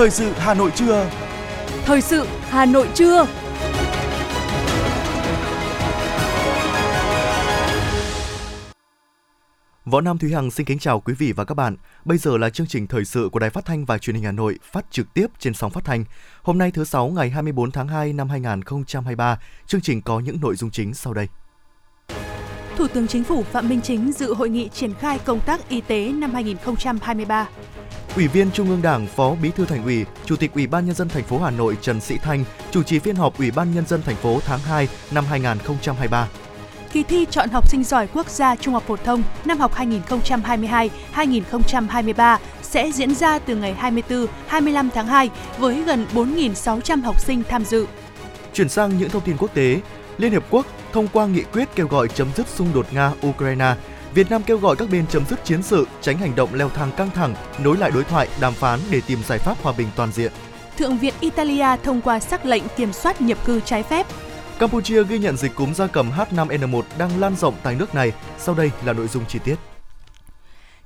Thời sự Hà Nội trưa. Thời sự Hà Nội trưa. Võ Nam Thúy Hằng xin kính chào quý vị và các bạn. Bây giờ là chương trình thời sự của Đài Phát thanh và Truyền hình Hà Nội phát trực tiếp trên sóng phát thanh. Hôm nay thứ sáu ngày 24 tháng 2 năm 2023, chương trình có những nội dung chính sau đây. Thủ tướng Chính phủ Phạm Minh Chính dự hội nghị triển khai công tác y tế năm 2023. Ủy viên Trung ương Đảng, Phó Bí thư Thành ủy, Chủ tịch Ủy ban nhân dân thành phố Hà Nội Trần Sĩ Thanh chủ trì phiên họp Ủy ban nhân dân thành phố tháng 2 năm 2023. Kỳ thi chọn học sinh giỏi quốc gia trung học phổ thông năm học 2022-2023 sẽ diễn ra từ ngày 24-25 tháng 2 với gần 4.600 học sinh tham dự. Chuyển sang những thông tin quốc tế, Liên Hiệp Quốc thông qua nghị quyết kêu gọi chấm dứt xung đột Nga-Ukraine. Việt Nam kêu gọi các bên chấm dứt chiến sự, tránh hành động leo thang căng thẳng, nối lại đối thoại, đàm phán để tìm giải pháp hòa bình toàn diện. Thượng viện Italia thông qua sắc lệnh kiểm soát nhập cư trái phép. Campuchia ghi nhận dịch cúm gia cầm H5N1 đang lan rộng tại nước này. Sau đây là nội dung chi tiết.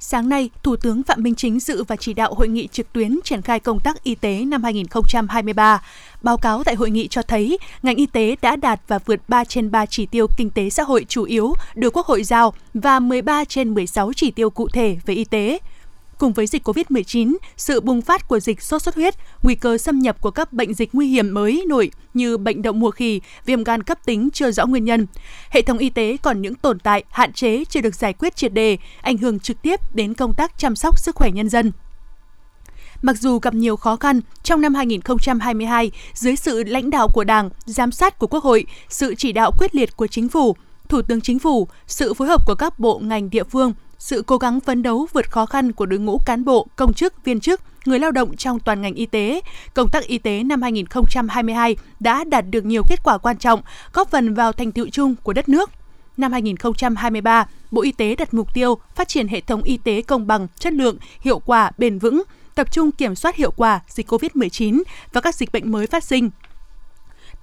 Sáng nay, Thủ tướng Phạm Minh Chính dự và chỉ đạo hội nghị trực tuyến triển khai công tác y tế năm 2023. Báo cáo tại hội nghị cho thấy, ngành y tế đã đạt và vượt 3 trên 3 chỉ tiêu kinh tế xã hội chủ yếu được Quốc hội giao và 13 trên 16 chỉ tiêu cụ thể về y tế. Cùng với dịch COVID-19, sự bùng phát của dịch sốt xuất huyết, nguy cơ xâm nhập của các bệnh dịch nguy hiểm mới nổi như bệnh đậu mùa khỉ, viêm gan cấp tính chưa rõ nguyên nhân. Hệ thống y tế còn những tồn tại, hạn chế chưa được giải quyết triệt đề, ảnh hưởng trực tiếp đến công tác chăm sóc sức khỏe nhân dân. Mặc dù gặp nhiều khó khăn, trong năm 2022, dưới sự lãnh đạo của Đảng, giám sát của Quốc hội, sự chỉ đạo quyết liệt của Chính phủ, Thủ tướng Chính phủ, sự phối hợp của các bộ ngành địa phương, sự cố gắng phấn đấu vượt khó khăn của đội ngũ cán bộ, công chức, viên chức, người lao động trong toàn ngành y tế, công tác y tế năm 2022 đã đạt được nhiều kết quả quan trọng, góp phần vào thành tựu chung của đất nước. Năm 2023, Bộ Y tế đặt mục tiêu phát triển hệ thống y tế công bằng, chất lượng, hiệu quả, bền vững, tập trung kiểm soát hiệu quả dịch COVID-19 và các dịch bệnh mới phát sinh,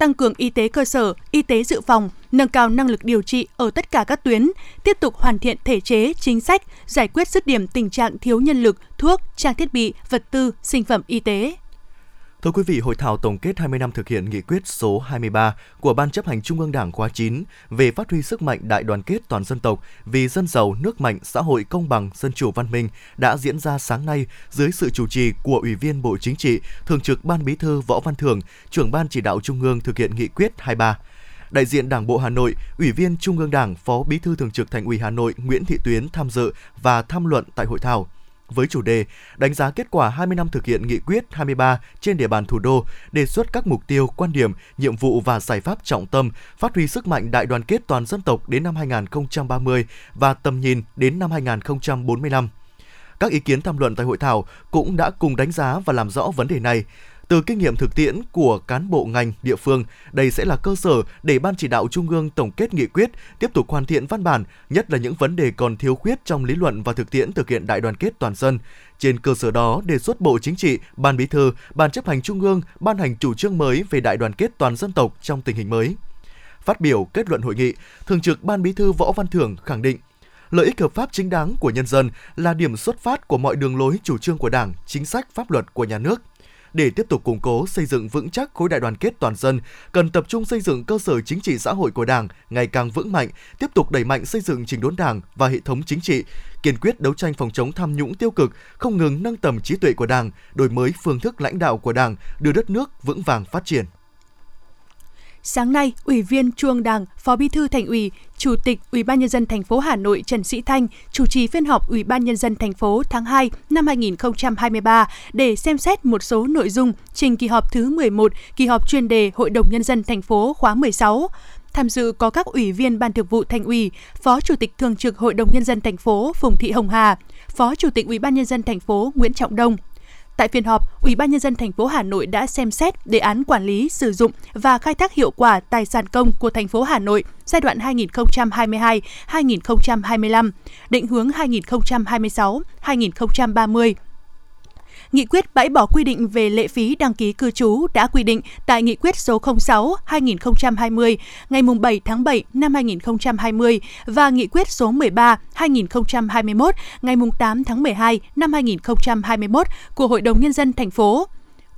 tăng cường y tế cơ sở, y tế dự phòng, nâng cao năng lực điều trị ở tất cả các tuyến, tiếp tục hoàn thiện thể chế, chính sách, giải quyết dứt điểm tình trạng thiếu nhân lực, thuốc, trang thiết bị, vật tư, sinh phẩm y tế. Thưa quý vị, hội thảo tổng kết 20 năm thực hiện nghị quyết số 23 của Ban chấp hành Trung ương Đảng khóa 9 về phát huy sức mạnh đại đoàn kết toàn dân tộc vì dân giàu, nước mạnh, xã hội công bằng, dân chủ văn minh đã diễn ra sáng nay dưới sự chủ trì của Ủy viên Bộ Chính trị, Thường trực Ban Bí thư Võ Văn Thưởng, trưởng Ban chỉ đạo Trung ương thực hiện nghị quyết 23 đại diện Đảng bộ Hà Nội, Ủy viên Trung ương Đảng, Phó Bí thư Thường trực Thành ủy Hà Nội Nguyễn Thị Tuyến tham dự và tham luận tại hội thảo với chủ đề đánh giá kết quả 20 năm thực hiện nghị quyết 23 trên địa bàn thủ đô, đề xuất các mục tiêu, quan điểm, nhiệm vụ và giải pháp trọng tâm, phát huy sức mạnh đại đoàn kết toàn dân tộc đến năm 2030 và tầm nhìn đến năm 2045. Các ý kiến tham luận tại hội thảo cũng đã cùng đánh giá và làm rõ vấn đề này. Từ kinh nghiệm thực tiễn của cán bộ ngành, địa phương, đây sẽ là cơ sở để Ban chỉ đạo Trung ương tổng kết nghị quyết, tiếp tục hoàn thiện văn bản, nhất là những vấn đề còn thiếu khuyết trong lý luận và thực tiễn thực hiện đại đoàn kết toàn dân. Trên cơ sở đó, đề xuất Bộ Chính trị, Ban Bí thư, Ban chấp hành Trung ương ban hành chủ trương mới về đại đoàn kết toàn dân tộc trong tình hình mới. Phát biểu kết luận hội nghị, Thường trực Ban Bí thư Võ Văn Thưởng khẳng định lợi ích hợp pháp chính đáng của nhân dân là điểm xuất phát của mọi đường lối chủ trương của Đảng, chính sách pháp luật của nhà nước để tiếp tục củng cố xây dựng vững chắc khối đại đoàn kết toàn dân, cần tập trung xây dựng cơ sở chính trị xã hội của Đảng ngày càng vững mạnh, tiếp tục đẩy mạnh xây dựng chỉnh đốn Đảng và hệ thống chính trị, kiên quyết đấu tranh phòng chống tham nhũng tiêu cực, không ngừng nâng tầm trí tuệ của Đảng, đổi mới phương thức lãnh đạo của Đảng, đưa đất nước vững vàng phát triển. Sáng nay, Ủy viên Trung Đảng, Phó Bí thư Thành ủy, Chủ tịch Ủy ban nhân dân thành phố Hà Nội Trần Sĩ Thanh chủ trì phiên họp Ủy ban nhân dân thành phố tháng 2 năm 2023 để xem xét một số nội dung trình kỳ họp thứ 11, kỳ họp chuyên đề Hội đồng nhân dân thành phố khóa 16. Tham dự có các ủy viên Ban Thường vụ Thành ủy, Phó Chủ tịch Thường trực Hội đồng nhân dân thành phố Phùng Thị Hồng Hà, Phó Chủ tịch Ủy ban nhân dân thành phố Nguyễn Trọng Đông, Tại phiên họp, Ủy ban nhân dân thành phố Hà Nội đã xem xét đề án quản lý, sử dụng và khai thác hiệu quả tài sản công của thành phố Hà Nội giai đoạn 2022-2025, định hướng 2026-2030 Nghị quyết bãi bỏ quy định về lệ phí đăng ký cư trú đã quy định tại Nghị quyết số 06-2020 ngày 7 tháng 7 năm 2020 và Nghị quyết số 13-2021 ngày 8 tháng 12 năm 2021 của Hội đồng Nhân dân thành phố.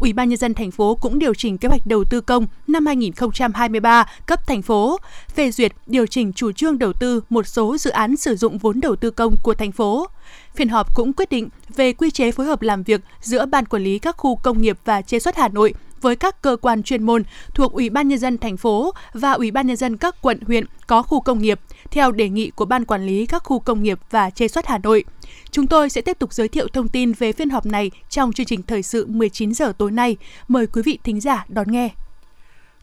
Ủy ban nhân dân thành phố cũng điều chỉnh kế hoạch đầu tư công năm 2023 cấp thành phố, phê duyệt điều chỉnh chủ trương đầu tư một số dự án sử dụng vốn đầu tư công của thành phố. Phiên họp cũng quyết định về quy chế phối hợp làm việc giữa Ban quản lý các khu công nghiệp và chế xuất Hà Nội với các cơ quan chuyên môn thuộc Ủy ban nhân dân thành phố và Ủy ban nhân dân các quận huyện có khu công nghiệp theo đề nghị của Ban quản lý các khu công nghiệp và chế xuất Hà Nội. Chúng tôi sẽ tiếp tục giới thiệu thông tin về phiên họp này trong chương trình thời sự 19 giờ tối nay. Mời quý vị thính giả đón nghe.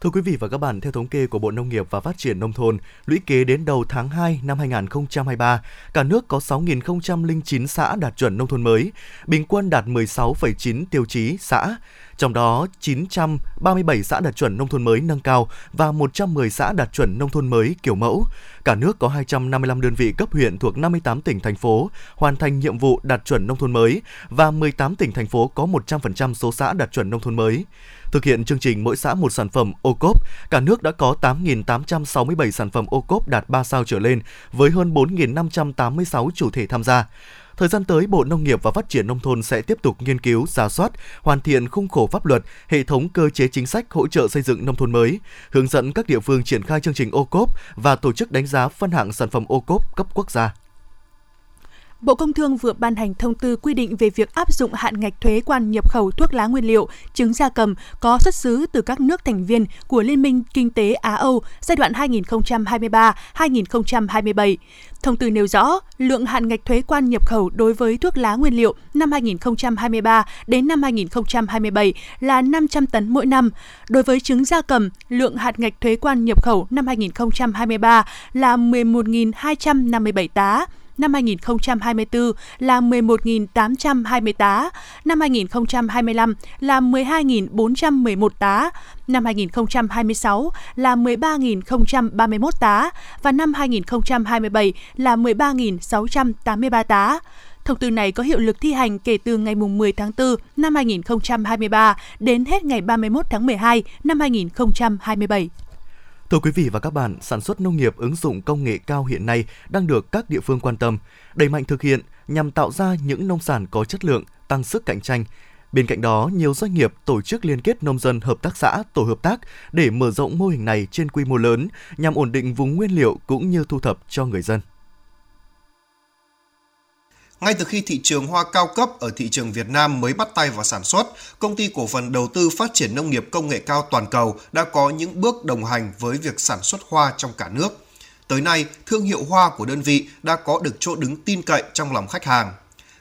Thưa quý vị và các bạn, theo thống kê của Bộ Nông nghiệp và Phát triển Nông thôn, lũy kế đến đầu tháng 2 năm 2023, cả nước có 6.009 xã đạt chuẩn nông thôn mới, bình quân đạt 16,9 tiêu chí xã. Trong đó, 937 xã đạt chuẩn nông thôn mới nâng cao và 110 xã đạt chuẩn nông thôn mới kiểu mẫu. Cả nước có 255 đơn vị cấp huyện thuộc 58 tỉnh thành phố hoàn thành nhiệm vụ đạt chuẩn nông thôn mới và 18 tỉnh thành phố có 100% số xã đạt chuẩn nông thôn mới. Thực hiện chương trình mỗi xã một sản phẩm ô cốp, cả nước đã có 8.867 sản phẩm ô cốp đạt 3 sao trở lên với hơn 4.586 chủ thể tham gia. Thời gian tới, Bộ Nông nghiệp và Phát triển Nông thôn sẽ tiếp tục nghiên cứu, giả soát, hoàn thiện khung khổ pháp luật, hệ thống cơ chế chính sách hỗ trợ xây dựng nông thôn mới, hướng dẫn các địa phương triển khai chương trình ô cốp và tổ chức đánh giá phân hạng sản phẩm ô cốp cấp quốc gia. Bộ Công Thương vừa ban hành thông tư quy định về việc áp dụng hạn ngạch thuế quan nhập khẩu thuốc lá nguyên liệu, trứng gia cầm có xuất xứ từ các nước thành viên của Liên minh Kinh tế Á-Âu giai đoạn 2023-2027. Thông tư nêu rõ, lượng hạn ngạch thuế quan nhập khẩu đối với thuốc lá nguyên liệu năm 2023 đến năm 2027 là 500 tấn mỗi năm. Đối với trứng gia cầm, lượng hạn ngạch thuế quan nhập khẩu năm 2023 là 11.257 tá năm 2024 là 11.820 tá, năm 2025 là 12.411 tá, năm 2026 là 13.031 tá và năm 2027 là 13.683 tá. Thông tư này có hiệu lực thi hành kể từ ngày 10 tháng 4 năm 2023 đến hết ngày 31 tháng 12 năm 2027. Thưa quý vị và các bạn, sản xuất nông nghiệp ứng dụng công nghệ cao hiện nay đang được các địa phương quan tâm, đẩy mạnh thực hiện nhằm tạo ra những nông sản có chất lượng, tăng sức cạnh tranh. Bên cạnh đó, nhiều doanh nghiệp tổ chức liên kết nông dân hợp tác xã, tổ hợp tác để mở rộng mô hình này trên quy mô lớn nhằm ổn định vùng nguyên liệu cũng như thu thập cho người dân. Ngay từ khi thị trường hoa cao cấp ở thị trường Việt Nam mới bắt tay vào sản xuất, công ty cổ phần đầu tư phát triển nông nghiệp công nghệ cao toàn cầu đã có những bước đồng hành với việc sản xuất hoa trong cả nước. Tới nay, thương hiệu hoa của đơn vị đã có được chỗ đứng tin cậy trong lòng khách hàng.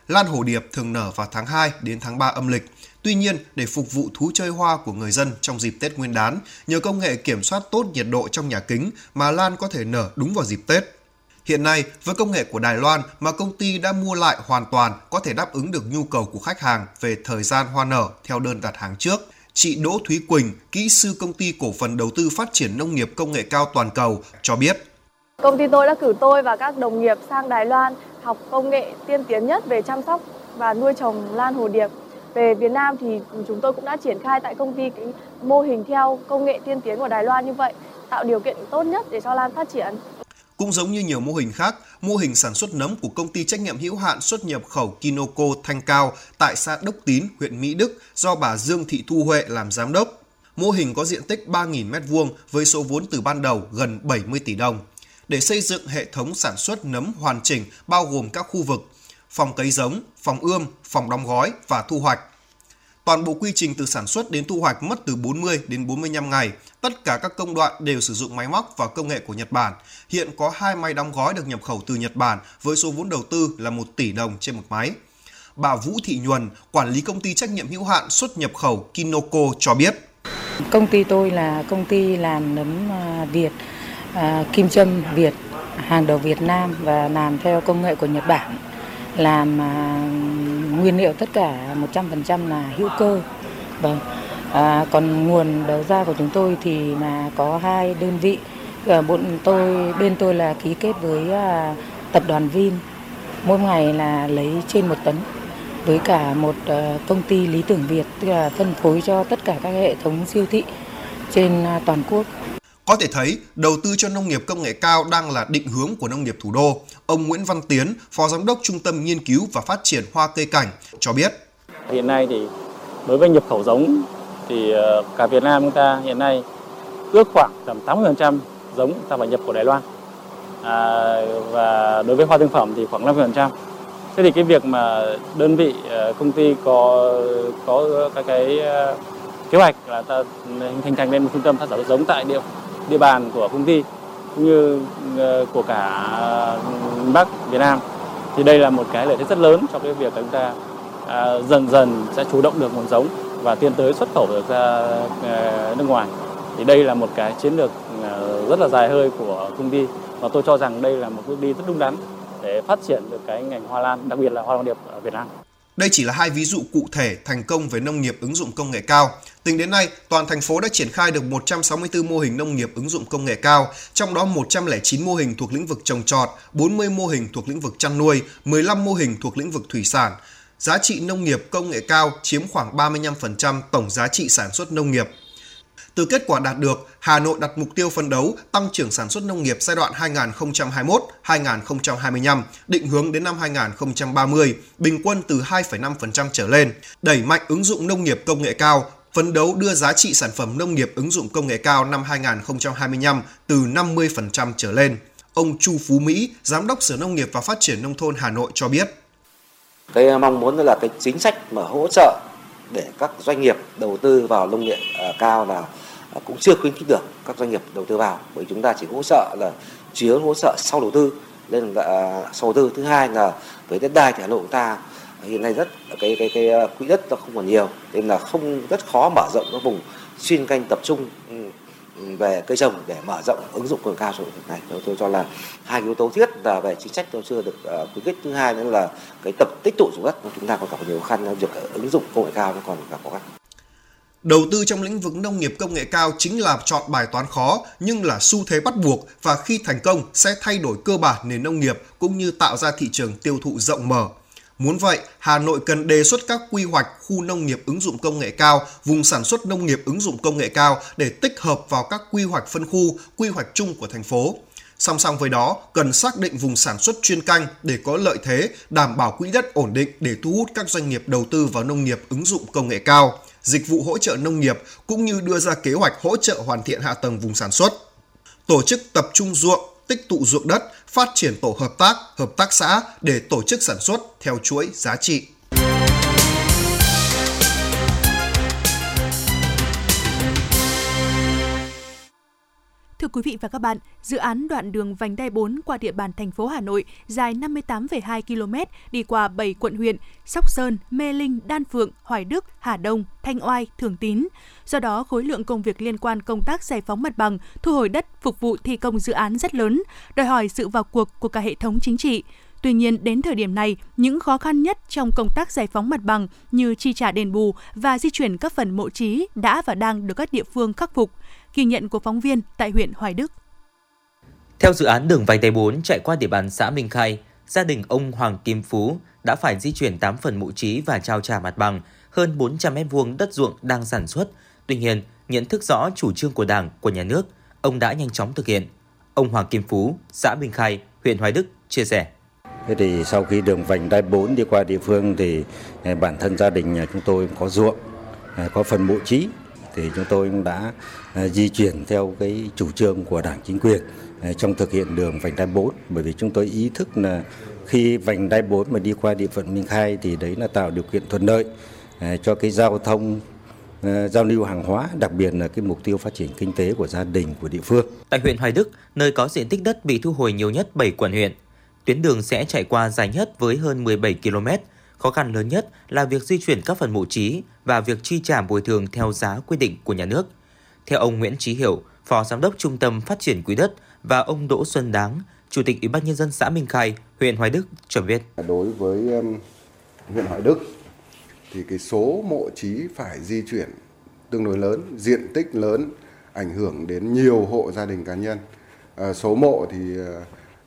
Lan hồ điệp thường nở vào tháng 2 đến tháng 3 âm lịch. Tuy nhiên, để phục vụ thú chơi hoa của người dân trong dịp Tết Nguyên đán, nhờ công nghệ kiểm soát tốt nhiệt độ trong nhà kính mà lan có thể nở đúng vào dịp Tết. Hiện nay, với công nghệ của Đài Loan mà công ty đã mua lại hoàn toàn có thể đáp ứng được nhu cầu của khách hàng về thời gian hoa nở theo đơn đặt hàng trước. Chị Đỗ Thúy Quỳnh, kỹ sư công ty cổ phần đầu tư phát triển nông nghiệp công nghệ cao toàn cầu cho biết. Công ty tôi đã cử tôi và các đồng nghiệp sang Đài Loan học công nghệ tiên tiến nhất về chăm sóc và nuôi trồng lan hồ điệp. Về Việt Nam thì chúng tôi cũng đã triển khai tại công ty cái mô hình theo công nghệ tiên tiến của Đài Loan như vậy, tạo điều kiện tốt nhất để cho lan phát triển. Cũng giống như nhiều mô hình khác, mô hình sản xuất nấm của công ty trách nhiệm hữu hạn xuất nhập khẩu Kinoco Thanh Cao tại xã Đốc Tín, huyện Mỹ Đức do bà Dương Thị Thu Huệ làm giám đốc. Mô hình có diện tích 3.000 m2 với số vốn từ ban đầu gần 70 tỷ đồng. Để xây dựng hệ thống sản xuất nấm hoàn chỉnh bao gồm các khu vực phòng cấy giống, phòng ươm, phòng đóng gói và thu hoạch, Toàn bộ quy trình từ sản xuất đến thu hoạch mất từ 40 đến 45 ngày. Tất cả các công đoạn đều sử dụng máy móc và công nghệ của Nhật Bản. Hiện có hai máy đóng gói được nhập khẩu từ Nhật Bản với số vốn đầu tư là 1 tỷ đồng trên một máy. Bà Vũ Thị Nhuần, quản lý công ty trách nhiệm hữu hạn xuất nhập khẩu Kinoko cho biết. Công ty tôi là công ty làm nấm à, Việt, à, kim châm Việt, hàng đầu Việt Nam và làm theo công nghệ của Nhật Bản. Làm à, nguyên liệu tất cả 100% là hữu cơ. Vâng. À, còn nguồn đầu ra của chúng tôi thì là có hai đơn vị. À, bọn tôi bên tôi là ký kết với à, tập đoàn Vin. Mỗi ngày là lấy trên một tấn với cả một à, công ty lý tưởng Việt tức là phân phối cho tất cả các hệ thống siêu thị trên à, toàn quốc. Có thể thấy, đầu tư cho nông nghiệp công nghệ cao đang là định hướng của nông nghiệp thủ đô. Ông Nguyễn Văn Tiến, Phó Giám đốc Trung tâm Nghiên cứu và Phát triển Hoa cây cảnh cho biết. Hiện nay thì đối với nhập khẩu giống thì ờ, cả Việt Nam chúng ta hiện nay ước khoảng tầm 80% giống ta phải nhập của Đài Loan. À, và đối với hoa thương phẩm thì khoảng 50%. Thế thì cái việc mà đơn vị ờ, công ty có có các cái ờ, kế hoạch là ta hình thành nên một trung tâm sản xuất giống tại địa địa bàn của công ty cũng như ờ, của cả ừ, Bắc Việt Nam thì đây là một cái lợi thế rất lớn cho cái việc chúng ta à, dần dần sẽ chủ động được nguồn giống và tiến tới xuất khẩu được ra ờ, nước ngoài thì đây là một cái chiến lược ờ, rất là dài hơi của công ty và tôi cho rằng đây là một bước đi rất đúng đắn để phát triển được cái ngành hoa lan, đặc biệt là hoa lan điệp ở Việt Nam. Đây chỉ là hai ví dụ cụ thể thành công về nông nghiệp ứng dụng công nghệ cao. Tính đến nay, toàn thành phố đã triển khai được 164 mô hình nông nghiệp ứng dụng công nghệ cao, trong đó 109 mô hình thuộc lĩnh vực trồng trọt, 40 mô hình thuộc lĩnh vực chăn nuôi, 15 mô hình thuộc lĩnh vực thủy sản. Giá trị nông nghiệp công nghệ cao chiếm khoảng 35% tổng giá trị sản xuất nông nghiệp. Từ kết quả đạt được, Hà Nội đặt mục tiêu phấn đấu tăng trưởng sản xuất nông nghiệp giai đoạn 2021-2025, định hướng đến năm 2030, bình quân từ 2,5% trở lên, đẩy mạnh ứng dụng nông nghiệp công nghệ cao, phấn đấu đưa giá trị sản phẩm nông nghiệp ứng dụng công nghệ cao năm 2025 từ 50% trở lên. Ông Chu Phú Mỹ, Giám đốc Sở Nông nghiệp và Phát triển Nông thôn Hà Nội cho biết. Cái mong muốn là cái chính sách mà hỗ trợ để các doanh nghiệp đầu tư vào nông nghiệp à, cao là à, cũng chưa khuyến khích được các doanh nghiệp đầu tư vào bởi chúng ta chỉ hỗ trợ là chủ yếu hỗ trợ sau đầu tư nên là sau đầu tư thứ hai là với đất đai thì Hà Nội chúng ta hiện nay rất cái cái cái ờ, quỹ đất nó không còn nhiều, nên là không, rất khó mở rộng các vùng xuyên canh tập trung ừ, ừ, về cây trồng để mở rộng ứng dụng công nghệ cao trong lĩnh vực này tôi cho là hai yếu tố thiết là về chính sách tôi chưa được ờ, khuyến khích, thứ hai nữa là cái tập tích tụ dụng đất chúng ta còn gặp nhiều khó khăn trong việc ứng dụng công nghệ cao nó còn gặp khó khăn Đầu tư trong lĩnh vực nông nghiệp công nghệ cao chính là chọn bài toán khó, nhưng là xu thế bắt buộc và khi thành công sẽ thay đổi cơ bản nền nông nghiệp cũng như tạo ra thị trường tiêu thụ rộng mở. Muốn vậy, Hà Nội cần đề xuất các quy hoạch khu nông nghiệp ứng dụng công nghệ cao, vùng sản xuất nông nghiệp ứng dụng công nghệ cao để tích hợp vào các quy hoạch phân khu, quy hoạch chung của thành phố. Song song với đó, cần xác định vùng sản xuất chuyên canh để có lợi thế, đảm bảo quỹ đất ổn định để thu hút các doanh nghiệp đầu tư vào nông nghiệp ứng dụng công nghệ cao, dịch vụ hỗ trợ nông nghiệp cũng như đưa ra kế hoạch hỗ trợ hoàn thiện hạ tầng vùng sản xuất. Tổ chức tập trung ruộng, tích tụ ruộng đất, phát triển tổ hợp tác, hợp tác xã để tổ chức sản xuất theo chuỗi giá trị. Thưa quý vị và các bạn, dự án đoạn đường vành đai 4 qua địa bàn thành phố Hà Nội dài 58,2 km đi qua 7 quận huyện Sóc Sơn, Mê Linh, Đan Phượng, Hoài Đức, Hà Đông, Thanh Oai, Thường Tín. Do đó, khối lượng công việc liên quan công tác giải phóng mặt bằng, thu hồi đất phục vụ thi công dự án rất lớn, đòi hỏi sự vào cuộc của cả hệ thống chính trị. Tuy nhiên, đến thời điểm này, những khó khăn nhất trong công tác giải phóng mặt bằng như chi trả đền bù và di chuyển các phần mộ trí đã và đang được các địa phương khắc phục ghi nhận của phóng viên tại huyện Hoài Đức. Theo dự án đường vành đai 4 chạy qua địa bàn xã Minh Khai, gia đình ông Hoàng Kim Phú đã phải di chuyển 8 phần mộ trí và trao trả mặt bằng hơn 400 mét vuông đất ruộng đang sản xuất. Tuy nhiên, nhận thức rõ chủ trương của Đảng, của nhà nước, ông đã nhanh chóng thực hiện. Ông Hoàng Kim Phú, xã Minh Khai, huyện Hoài Đức chia sẻ. Thế thì sau khi đường vành đai 4 đi qua địa phương thì à, bản thân gia đình nhà chúng tôi có ruộng, à, có phần mộ trí thì chúng tôi cũng đã à, di chuyển theo cái chủ trương của Đảng chính quyền à, trong thực hiện đường vành đai 4 bởi vì chúng tôi ý thức là khi vành đai 4 mà đi qua địa phận Minh Khai thì đấy là tạo điều kiện thuận lợi à, cho cái giao thông giao lưu hàng hóa, đặc biệt là cái mục tiêu phát triển kinh tế của gia đình của địa phương. Tại huyện Hoài Đức, nơi có diện tích đất bị thu hồi nhiều nhất 7 quận huyện, tuyến đường sẽ chạy qua dài nhất với hơn 17 km, Khó khăn lớn nhất là việc di chuyển các phần mộ trí và việc chi trả bồi thường theo giá quy định của nhà nước. Theo ông Nguyễn Trí Hiểu, Phó Giám đốc Trung tâm Phát triển Quỹ đất và ông Đỗ Xuân Đáng, Chủ tịch Ủy ban Nhân dân xã Minh Khai, huyện Hoài Đức cho biết. Đối với um, huyện Hoài Đức thì cái số mộ trí phải di chuyển tương đối lớn, diện tích lớn, ảnh hưởng đến nhiều hộ gia đình cá nhân. À, số mộ thì uh,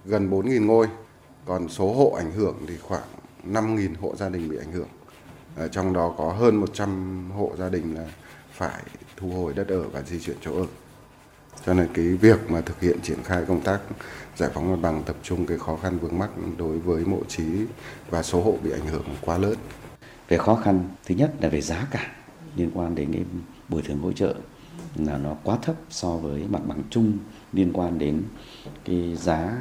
gần 4.000 ngôi, còn số hộ ảnh hưởng thì khoảng 5.000 hộ gia đình bị ảnh hưởng. À, trong đó có hơn 100 hộ gia đình là phải thu hồi đất ở và di chuyển chỗ ở. Cho nên cái việc mà thực hiện triển khai công tác giải phóng mặt bằng tập trung cái khó khăn vướng mắc đối với mộ trí và số hộ bị ảnh hưởng quá lớn. Về khó khăn, thứ nhất là về giá cả. liên quan đến cái bồi thường hỗ trợ là nó quá thấp so với mặt bằng chung liên quan đến cái giá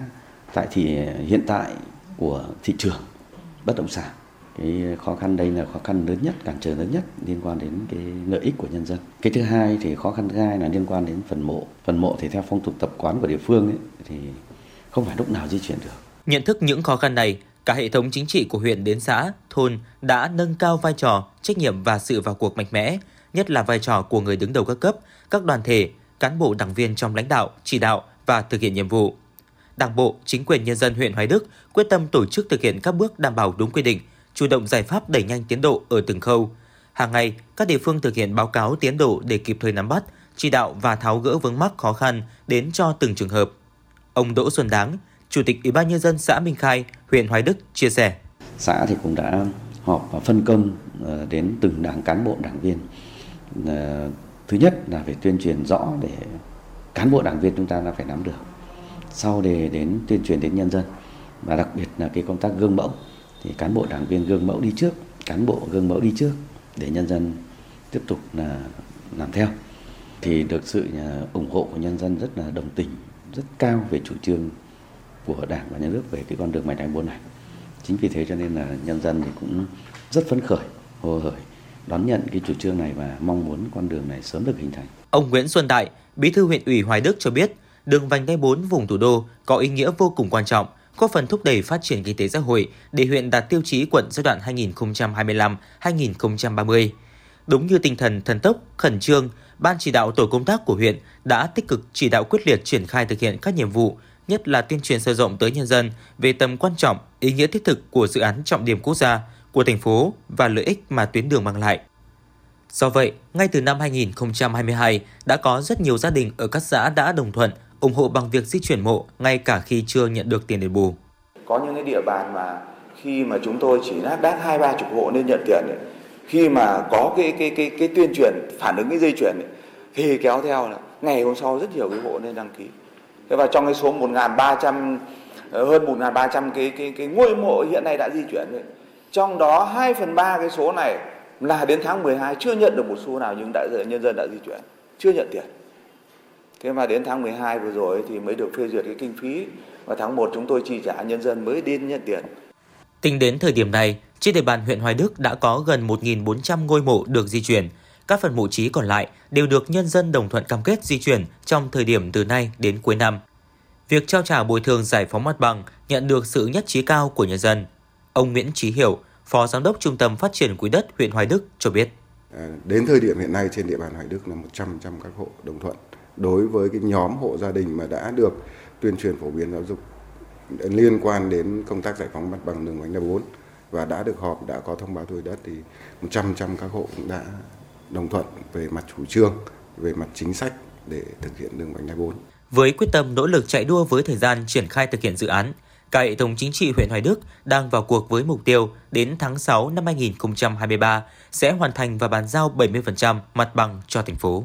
tại thì hiện tại của thị trường bất động sản. Cái khó khăn đây là khó khăn lớn nhất cản trở lớn nhất liên quan đến cái lợi ích của nhân dân. Cái thứ hai thì khó khăn thứ hai là liên quan đến phần mộ. Phần mộ thì theo phong tục tập quán của địa phương ấy, thì không phải lúc nào di chuyển được. Nhận thức những khó khăn này cả hệ thống chính trị của huyện đến xã thôn đã nâng cao vai trò trách nhiệm và sự vào cuộc mạnh mẽ nhất là vai trò của người đứng đầu các cấp các đoàn thể cán bộ đảng viên trong lãnh đạo chỉ đạo và thực hiện nhiệm vụ. Đảng bộ, chính quyền nhân dân huyện Hoài Đức quyết tâm tổ chức thực hiện các bước đảm bảo đúng quy định, chủ động giải pháp đẩy nhanh tiến độ ở từng khâu. Hàng ngày, các địa phương thực hiện báo cáo tiến độ để kịp thời nắm bắt, chỉ đạo và tháo gỡ vướng mắc khó khăn đến cho từng trường hợp. Ông Đỗ Xuân Đáng, Chủ tịch Ủy ban nhân dân xã Minh Khai, huyện Hoài Đức chia sẻ: Xã thì cũng đã họp và phân công ờ, đến từng đảng cán bộ đảng viên. Ờ, thứ nhất là phải tuyên truyền rõ để cán bộ đảng viên chúng ta là phải nắm được sau để đến tuyên truyền đến nhân dân. Và đặc biệt là cái công tác gương mẫu thì cán bộ đảng viên gương mẫu đi trước cán bộ gương mẫu đi trước để nhân dân tiếp tục là làm theo. Thì được sự à, ủng hộ của nhân dân rất là đồng tình rất cao về chủ trương của đảng và nhà nước về cái con đường mạch đánh bốn này. Chính vì thế cho nên là nhân dân thì cũng rất phấn khởi hồ hởi đón nhận cái chủ trương này và mong muốn con đường này sớm được hình thành. Ông Nguyễn Xuân Đại, Bí thư huyện ủy Hoài Đức cho biết, đường vành đai 4 vùng thủ đô có ý nghĩa vô cùng quan trọng, góp phần thúc đẩy phát triển kinh tế xã hội để huyện đạt tiêu chí quận giai đoạn 2025-2030. Đúng như tinh thần thần tốc, khẩn trương, Ban chỉ đạo tổ công tác của huyện đã tích cực chỉ đạo quyết liệt triển khai thực hiện các nhiệm vụ, nhất là tuyên truyền sâu rộng tới nhân dân về tầm quan trọng, ý nghĩa thiết thực của dự án trọng điểm quốc gia của thành phố và lợi ích mà tuyến đường mang lại. Do vậy, ngay từ năm 2022 đã có rất nhiều gia đình ở các xã đã đồng thuận ủng hộ bằng việc di chuyển mộ ngay cả khi chưa nhận được tiền đền bù. Có những cái địa bàn mà khi mà chúng tôi chỉ lác đác hai ba chục hộ nên nhận tiền ấy, khi mà có cái cái cái cái tuyên truyền phản ứng cái dây chuyển ấy, thì kéo theo là ngày hôm sau rất nhiều cái hộ nên đăng ký. Thế và trong cái số 1.300 ờ, hơn 1.300 cái cái cái ngôi mộ hiện nay đã di chuyển ấy, trong đó 2 phần 3 cái số này là đến tháng 12 chưa nhận được một xu nào nhưng đã nhân dân đã di chuyển, chưa nhận tiền. Thế mà đến tháng 12 vừa rồi thì mới được phê duyệt cái kinh phí và tháng 1 chúng tôi chi trả nhân dân mới đi nhận tiền. Tính đến thời điểm này, trên địa bàn huyện Hoài Đức đã có gần 1.400 ngôi mộ được di chuyển. Các phần mộ trí còn lại đều được nhân dân đồng thuận cam kết di chuyển trong thời điểm từ nay đến cuối năm. Việc trao trả bồi thường giải phóng mặt bằng nhận được sự nhất trí cao của nhân dân. Ông Nguyễn Trí Hiểu, Phó Giám đốc Trung tâm Phát triển Quỹ đất huyện Hoài Đức cho biết. À, đến thời điểm hiện nay trên địa bàn Hoài Đức là 100% các hộ đồng thuận đối với cái nhóm hộ gia đình mà đã được tuyên truyền phổ biến giáo dục liên quan đến công tác giải phóng mặt bằng đường vành đai 4 và đã được họp đã có thông báo thuê đất thì 100% các hộ cũng đã đồng thuận về mặt chủ trương, về mặt chính sách để thực hiện đường vành đai 4. Với quyết tâm nỗ lực chạy đua với thời gian triển khai thực hiện dự án, cả hệ thống chính trị huyện Hoài Đức đang vào cuộc với mục tiêu đến tháng 6 năm 2023 sẽ hoàn thành và bàn giao 70% mặt bằng cho thành phố.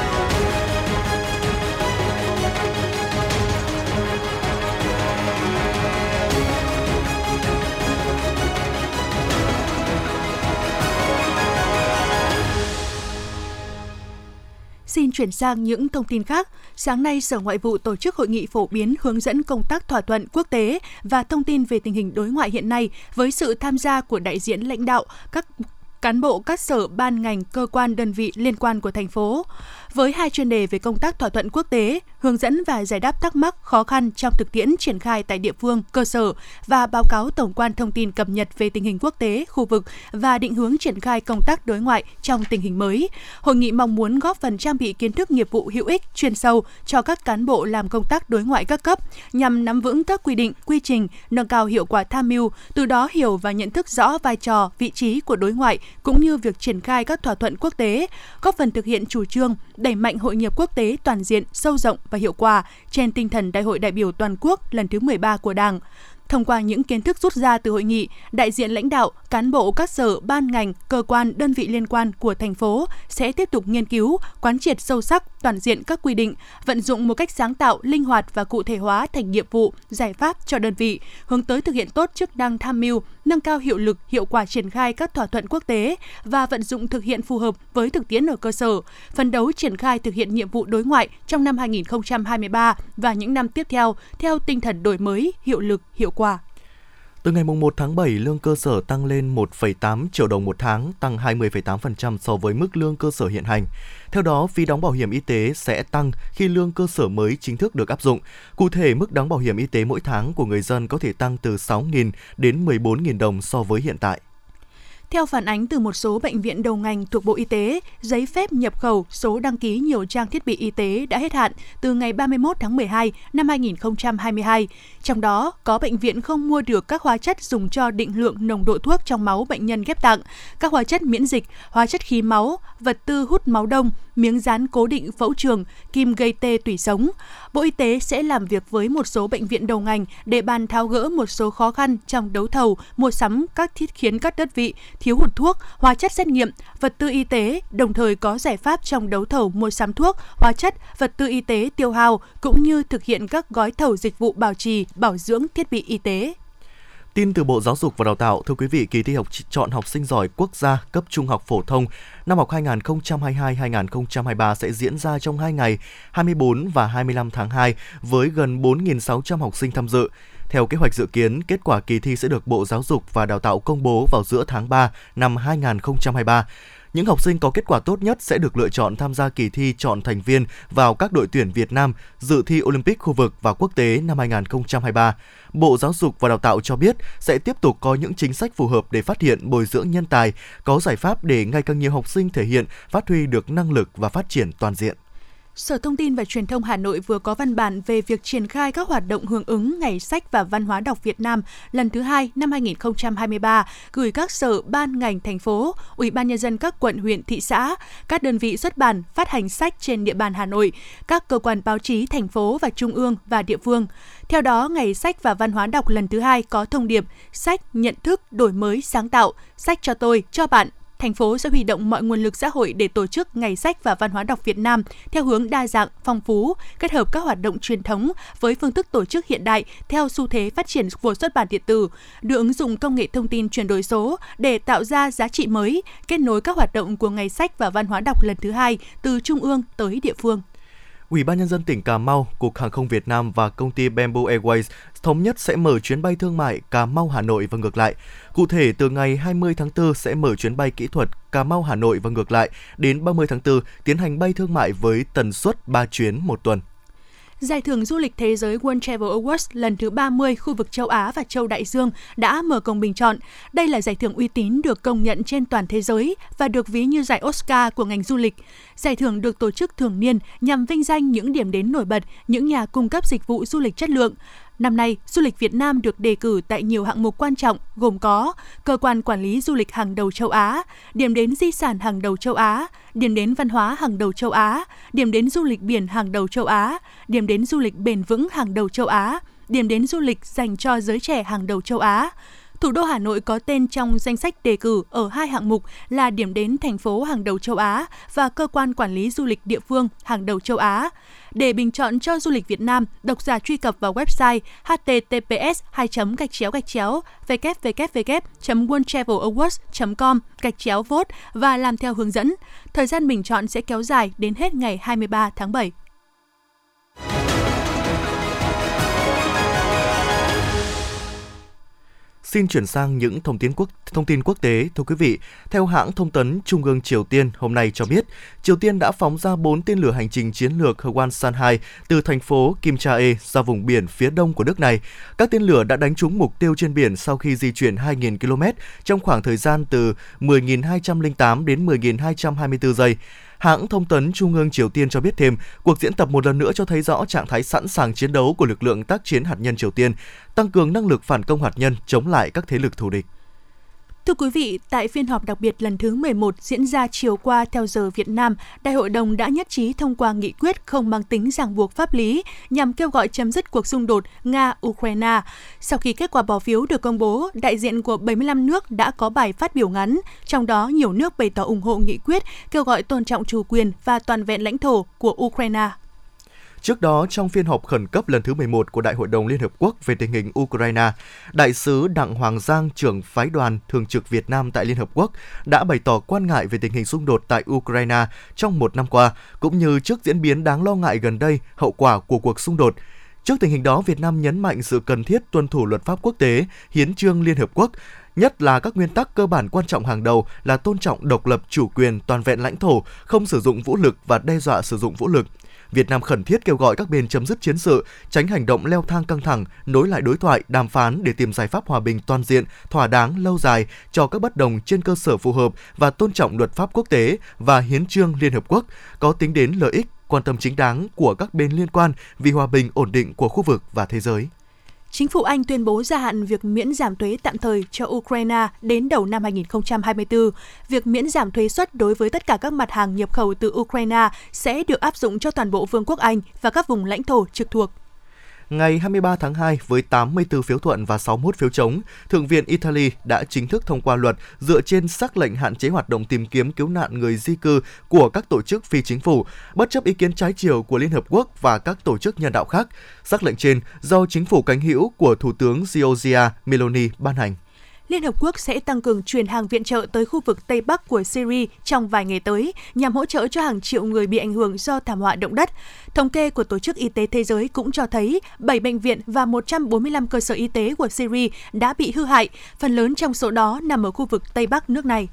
Xin chuyển sang những thông tin khác. Sáng nay, Sở Ngoại vụ tổ chức hội nghị phổ biến hướng dẫn công tác thỏa thuận quốc tế và thông tin về tình hình đối ngoại hiện nay với sự tham gia của đại diện lãnh đạo các cán bộ các sở ban ngành cơ quan đơn vị liên quan của thành phố với hai chuyên đề về công tác thỏa thuận quốc tế, hướng dẫn và giải đáp thắc mắc khó khăn trong thực tiễn triển khai tại địa phương, cơ sở và báo cáo tổng quan thông tin cập nhật về tình hình quốc tế, khu vực và định hướng triển khai công tác đối ngoại trong tình hình mới. Hội nghị mong muốn góp phần trang bị kiến thức nghiệp vụ hữu ích, chuyên sâu cho các cán bộ làm công tác đối ngoại các cấp nhằm nắm vững các quy định, quy trình, nâng cao hiệu quả tham mưu, từ đó hiểu và nhận thức rõ vai trò, vị trí của đối ngoại cũng như việc triển khai các thỏa thuận quốc tế, góp phần thực hiện chủ trương đẩy mạnh hội nhập quốc tế toàn diện, sâu rộng và hiệu quả trên tinh thần Đại hội đại biểu toàn quốc lần thứ 13 của Đảng. Thông qua những kiến thức rút ra từ hội nghị, đại diện lãnh đạo, cán bộ các sở, ban ngành, cơ quan, đơn vị liên quan của thành phố sẽ tiếp tục nghiên cứu, quán triệt sâu sắc, toàn diện các quy định, vận dụng một cách sáng tạo, linh hoạt và cụ thể hóa thành nhiệm vụ, giải pháp cho đơn vị, hướng tới thực hiện tốt chức năng tham mưu, nâng cao hiệu lực, hiệu quả triển khai các thỏa thuận quốc tế và vận dụng thực hiện phù hợp với thực tiễn ở cơ sở, phấn đấu triển khai thực hiện nhiệm vụ đối ngoại trong năm 2023 và những năm tiếp theo theo tinh thần đổi mới, hiệu lực, hiệu quả. Từ ngày 1 tháng 7, lương cơ sở tăng lên 1,8 triệu đồng một tháng, tăng 20,8% so với mức lương cơ sở hiện hành. Theo đó, phí đóng bảo hiểm y tế sẽ tăng khi lương cơ sở mới chính thức được áp dụng. Cụ thể, mức đóng bảo hiểm y tế mỗi tháng của người dân có thể tăng từ 6.000 đến 14.000 đồng so với hiện tại. Theo phản ánh từ một số bệnh viện đầu ngành thuộc Bộ Y tế, giấy phép nhập khẩu số đăng ký nhiều trang thiết bị y tế đã hết hạn từ ngày 31 tháng 12 năm 2022. Trong đó, có bệnh viện không mua được các hóa chất dùng cho định lượng nồng độ thuốc trong máu bệnh nhân ghép tạng, các hóa chất miễn dịch, hóa chất khí máu, vật tư hút máu đông, miếng dán cố định phẫu trường, kim gây tê tủy sống. Bộ Y tế sẽ làm việc với một số bệnh viện đầu ngành để bàn tháo gỡ một số khó khăn trong đấu thầu, mua sắm các thiết khiến các đơn vị thiếu hụt thuốc, hóa chất xét nghiệm, vật tư y tế, đồng thời có giải pháp trong đấu thầu mua sắm thuốc, hóa chất, vật tư y tế tiêu hao cũng như thực hiện các gói thầu dịch vụ bảo trì, bảo dưỡng thiết bị y tế. Tin từ Bộ Giáo dục và Đào tạo, thưa quý vị, kỳ thi học chọn học sinh giỏi quốc gia cấp trung học phổ thông năm học 2022-2023 sẽ diễn ra trong 2 ngày 24 và 25 tháng 2 với gần 4.600 học sinh tham dự. Theo kế hoạch dự kiến, kết quả kỳ thi sẽ được Bộ Giáo dục và Đào tạo công bố vào giữa tháng 3 năm 2023. Những học sinh có kết quả tốt nhất sẽ được lựa chọn tham gia kỳ thi chọn thành viên vào các đội tuyển Việt Nam dự thi Olympic khu vực và quốc tế năm 2023. Bộ Giáo dục và Đào tạo cho biết sẽ tiếp tục có những chính sách phù hợp để phát hiện bồi dưỡng nhân tài, có giải pháp để ngày càng nhiều học sinh thể hiện, phát huy được năng lực và phát triển toàn diện. Sở Thông tin và Truyền thông Hà Nội vừa có văn bản về việc triển khai các hoạt động hưởng ứng Ngày sách và Văn hóa đọc Việt Nam lần thứ hai năm 2023, gửi các sở, ban, ngành, thành phố, Ủy ban Nhân dân các quận, huyện, thị xã, các đơn vị xuất bản, phát hành sách trên địa bàn Hà Nội, các cơ quan báo chí thành phố và trung ương và địa phương. Theo đó, Ngày sách và Văn hóa đọc lần thứ hai có thông điệp sách, nhận thức, đổi mới, sáng tạo, sách cho tôi, cho bạn, thành phố sẽ huy động mọi nguồn lực xã hội để tổ chức Ngày sách và Văn hóa đọc Việt Nam theo hướng đa dạng, phong phú, kết hợp các hoạt động truyền thống với phương thức tổ chức hiện đại theo xu thế phát triển của xuất bản điện tử, đưa ứng dụng công nghệ thông tin chuyển đổi số để tạo ra giá trị mới, kết nối các hoạt động của Ngày sách và Văn hóa đọc lần thứ hai từ trung ương tới địa phương. Ủy ban nhân dân tỉnh Cà Mau, Cục Hàng không Việt Nam và công ty Bamboo Airways thống nhất sẽ mở chuyến bay thương mại Cà Mau Hà Nội và ngược lại. Cụ thể từ ngày 20 tháng 4 sẽ mở chuyến bay kỹ thuật Cà Mau Hà Nội và ngược lại, đến 30 tháng 4 tiến hành bay thương mại với tần suất 3 chuyến một tuần. Giải thưởng du lịch thế giới World Travel Awards lần thứ 30 khu vực châu Á và châu Đại Dương đã mở công bình chọn. Đây là giải thưởng uy tín được công nhận trên toàn thế giới và được ví như giải Oscar của ngành du lịch. Giải thưởng được tổ chức thường niên nhằm vinh danh những điểm đến nổi bật, những nhà cung cấp dịch vụ du lịch chất lượng. Năm nay, du lịch Việt Nam được đề cử tại nhiều hạng mục quan trọng gồm có Cơ quan Quản lý Du lịch hàng đầu châu Á, Điểm đến di sản hàng đầu châu Á, Điểm đến văn hóa hàng đầu châu Á, Điểm đến du lịch biển hàng đầu châu Á, Điểm đến du lịch bền vững hàng đầu châu Á, Điểm đến du lịch dành cho giới trẻ hàng đầu châu Á. Thủ đô Hà Nội có tên trong danh sách đề cử ở hai hạng mục là điểm đến thành phố hàng đầu châu Á và cơ quan quản lý du lịch địa phương hàng đầu châu Á. Để bình chọn cho du lịch Việt Nam, độc giả truy cập vào website https 2 gạch chéo gạch chéo www.worldtravelawards.com gạch chéo vote và làm theo hướng dẫn. Thời gian bình chọn sẽ kéo dài đến hết ngày 23 tháng 7. Xin chuyển sang những thông tin quốc thông tin quốc tế thưa quý vị. Theo hãng thông tấn Trung ương Triều Tiên hôm nay cho biết, Triều Tiên đã phóng ra 4 tên lửa hành trình chiến lược Hwassan 2 từ thành phố Kim Cha E ra vùng biển phía đông của nước này. Các tên lửa đã đánh trúng mục tiêu trên biển sau khi di chuyển 2.000 km trong khoảng thời gian từ 10.208 đến 10.224 giây. Hãng thông tấn Trung ương Triều Tiên cho biết thêm, cuộc diễn tập một lần nữa cho thấy rõ trạng thái sẵn sàng chiến đấu của lực lượng tác chiến hạt nhân Triều Tiên, tăng cường năng lực phản công hạt nhân chống lại các thế lực thù địch. Thưa quý vị, tại phiên họp đặc biệt lần thứ 11 diễn ra chiều qua theo giờ Việt Nam, Đại hội đồng đã nhất trí thông qua nghị quyết không mang tính ràng buộc pháp lý nhằm kêu gọi chấm dứt cuộc xung đột Nga-Ukraine. Sau khi kết quả bỏ phiếu được công bố, đại diện của 75 nước đã có bài phát biểu ngắn, trong đó nhiều nước bày tỏ ủng hộ nghị quyết kêu gọi tôn trọng chủ quyền và toàn vẹn lãnh thổ của Ukraine. Trước đó, trong phiên họp khẩn cấp lần thứ 11 của Đại hội đồng Liên Hợp Quốc về tình hình Ukraine, Đại sứ Đặng Hoàng Giang, trưởng phái đoàn thường trực Việt Nam tại Liên Hợp Quốc, đã bày tỏ quan ngại về tình hình xung đột tại Ukraine trong một năm qua, cũng như trước diễn biến đáng lo ngại gần đây hậu quả của cuộc xung đột. Trước tình hình đó, Việt Nam nhấn mạnh sự cần thiết tuân thủ luật pháp quốc tế, hiến trương Liên Hợp Quốc, nhất là các nguyên tắc cơ bản quan trọng hàng đầu là tôn trọng độc lập chủ quyền toàn vẹn lãnh thổ, không sử dụng vũ lực và đe dọa sử dụng vũ lực. Việt Nam khẩn thiết kêu gọi các bên chấm dứt chiến sự, tránh hành động leo thang căng thẳng, nối lại đối thoại, đàm phán để tìm giải pháp hòa bình toàn diện, thỏa đáng, lâu dài cho các bất đồng trên cơ sở phù hợp và tôn trọng luật pháp quốc tế và hiến trương Liên Hợp Quốc, có tính đến lợi ích, quan tâm chính đáng của các bên liên quan vì hòa bình ổn định của khu vực và thế giới. Chính phủ Anh tuyên bố gia hạn việc miễn giảm thuế tạm thời cho Ukraine đến đầu năm 2024. Việc miễn giảm thuế suất đối với tất cả các mặt hàng nhập khẩu từ Ukraine sẽ được áp dụng cho toàn bộ Vương quốc Anh và các vùng lãnh thổ trực thuộc. Ngày 23 tháng 2, với 84 phiếu thuận và 61 phiếu chống, Thượng viện Italy đã chính thức thông qua luật dựa trên sắc lệnh hạn chế hoạt động tìm kiếm cứu nạn người di cư của các tổ chức phi chính phủ, bất chấp ý kiến trái chiều của Liên Hợp Quốc và các tổ chức nhân đạo khác. Sắc lệnh trên do chính phủ cánh hữu của Thủ tướng Giorgia Meloni ban hành. Liên Hợp Quốc sẽ tăng cường chuyển hàng viện trợ tới khu vực Tây Bắc của Syria trong vài ngày tới nhằm hỗ trợ cho hàng triệu người bị ảnh hưởng do thảm họa động đất. Thống kê của Tổ chức Y tế Thế giới cũng cho thấy 7 bệnh viện và 145 cơ sở y tế của Syria đã bị hư hại, phần lớn trong số đó nằm ở khu vực Tây Bắc nước này.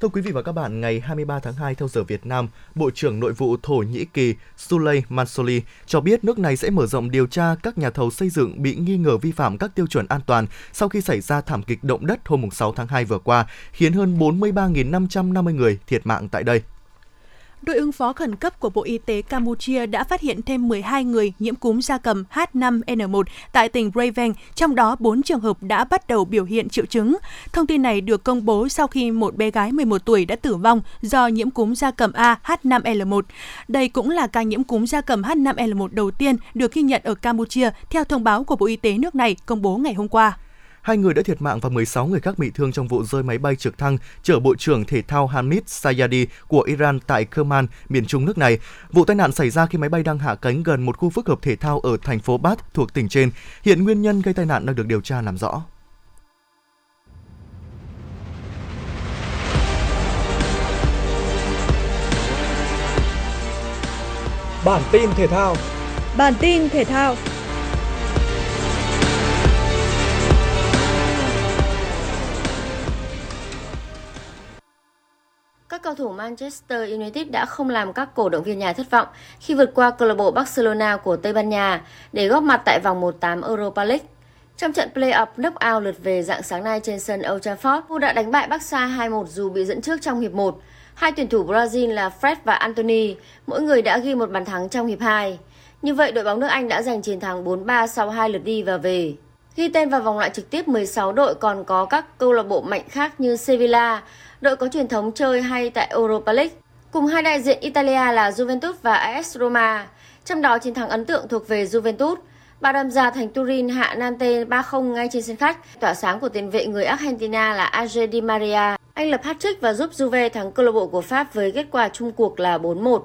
Thưa quý vị và các bạn, ngày 23 tháng 2 theo giờ Việt Nam, Bộ trưởng Nội vụ Thổ Nhĩ Kỳ Suley Mansoli cho biết nước này sẽ mở rộng điều tra các nhà thầu xây dựng bị nghi ngờ vi phạm các tiêu chuẩn an toàn sau khi xảy ra thảm kịch động đất hôm 6 tháng 2 vừa qua, khiến hơn 43.550 người thiệt mạng tại đây đội ứng phó khẩn cấp của Bộ Y tế Campuchia đã phát hiện thêm 12 người nhiễm cúm gia cầm H5N1 tại tỉnh Raven, trong đó 4 trường hợp đã bắt đầu biểu hiện triệu chứng. Thông tin này được công bố sau khi một bé gái 11 tuổi đã tử vong do nhiễm cúm gia cầm A H5N1. Đây cũng là ca nhiễm cúm gia cầm H5N1 đầu tiên được ghi nhận ở Campuchia theo thông báo của Bộ Y tế nước này công bố ngày hôm qua. Hai người đã thiệt mạng và 16 người khác bị thương trong vụ rơi máy bay trực thăng chở Bộ trưởng Thể thao Hamid Sayadi của Iran tại Kerman, miền trung nước này. Vụ tai nạn xảy ra khi máy bay đang hạ cánh gần một khu phức hợp thể thao ở thành phố Bath thuộc tỉnh trên. Hiện nguyên nhân gây tai nạn đang được điều tra làm rõ. Bản tin thể thao Bản tin thể thao Các cầu thủ Manchester United đã không làm các cổ động viên nhà thất vọng khi vượt qua câu lạc bộ Barcelona của Tây Ban Nha để góp mặt tại vòng 1/8 Europa League. Trong trận play-off knock-out lượt về dạng sáng nay trên sân Old Trafford, U đã đánh bại Barca 2-1 dù bị dẫn trước trong hiệp 1. Hai tuyển thủ Brazil là Fred và Anthony, mỗi người đã ghi một bàn thắng trong hiệp 2. Như vậy, đội bóng nước Anh đã giành chiến thắng 4-3 sau hai lượt đi và về. Ghi tên vào vòng loại trực tiếp 16 đội còn có các câu lạc bộ mạnh khác như Sevilla, đội có truyền thống chơi hay tại Europa League. Cùng hai đại diện Italia là Juventus và AS Roma, trong đó chiến thắng ấn tượng thuộc về Juventus. Bà đâm ra thành Turin hạ Nantes 3-0 ngay trên sân khách. Tỏa sáng của tiền vệ người Argentina là Angel Di Maria. Anh lập hat-trick và giúp Juve thắng câu lạc bộ của Pháp với kết quả chung cuộc là 4-1.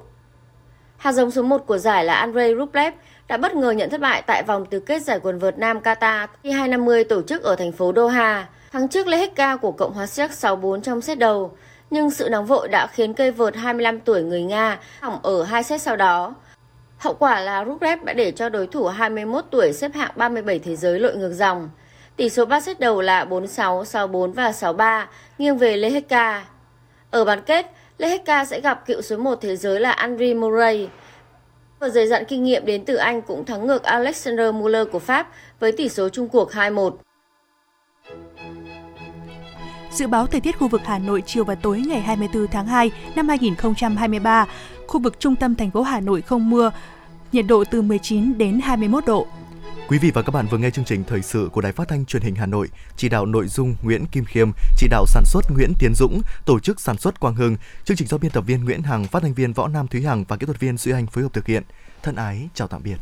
Hạt giống số 1 của giải là Andrei Rublev đã bất ngờ nhận thất bại tại vòng tứ kết giải quần vợt Nam Qatar khi 250 tổ chức ở thành phố Doha. Thắng trước Lehecka của Cộng hòa Séc 6-4 trong set đầu, nhưng sự nóng vội đã khiến cây vợt 25 tuổi người Nga hỏng ở hai set sau đó. Hậu quả là Rublev đã để cho đối thủ 21 tuổi xếp hạng 37 thế giới lội ngược dòng. Tỷ số 3 set đầu là 4-6, 6-4 và 6-3, nghiêng về Lehecka. Ở bán kết, Lehecka sẽ gặp cựu số 1 thế giới là Andri Murray. Và dày dặn kinh nghiệm đến từ Anh cũng thắng ngược Alexander Muller của Pháp với tỷ số chung cuộc 2-1. Dự báo thời tiết khu vực Hà Nội chiều và tối ngày 24 tháng 2 năm 2023, khu vực trung tâm thành phố Hà Nội không mưa, nhiệt độ từ 19 đến 21 độ. Quý vị và các bạn vừa nghe chương trình thời sự của Đài Phát thanh Truyền hình Hà Nội, chỉ đạo nội dung Nguyễn Kim Khiêm, chỉ đạo sản xuất Nguyễn Tiến Dũng, tổ chức sản xuất Quang Hưng, chương trình do biên tập viên Nguyễn Hằng, phát thanh viên Võ Nam Thúy Hằng và kỹ thuật viên Duy Anh phối hợp thực hiện. Thân ái chào tạm biệt.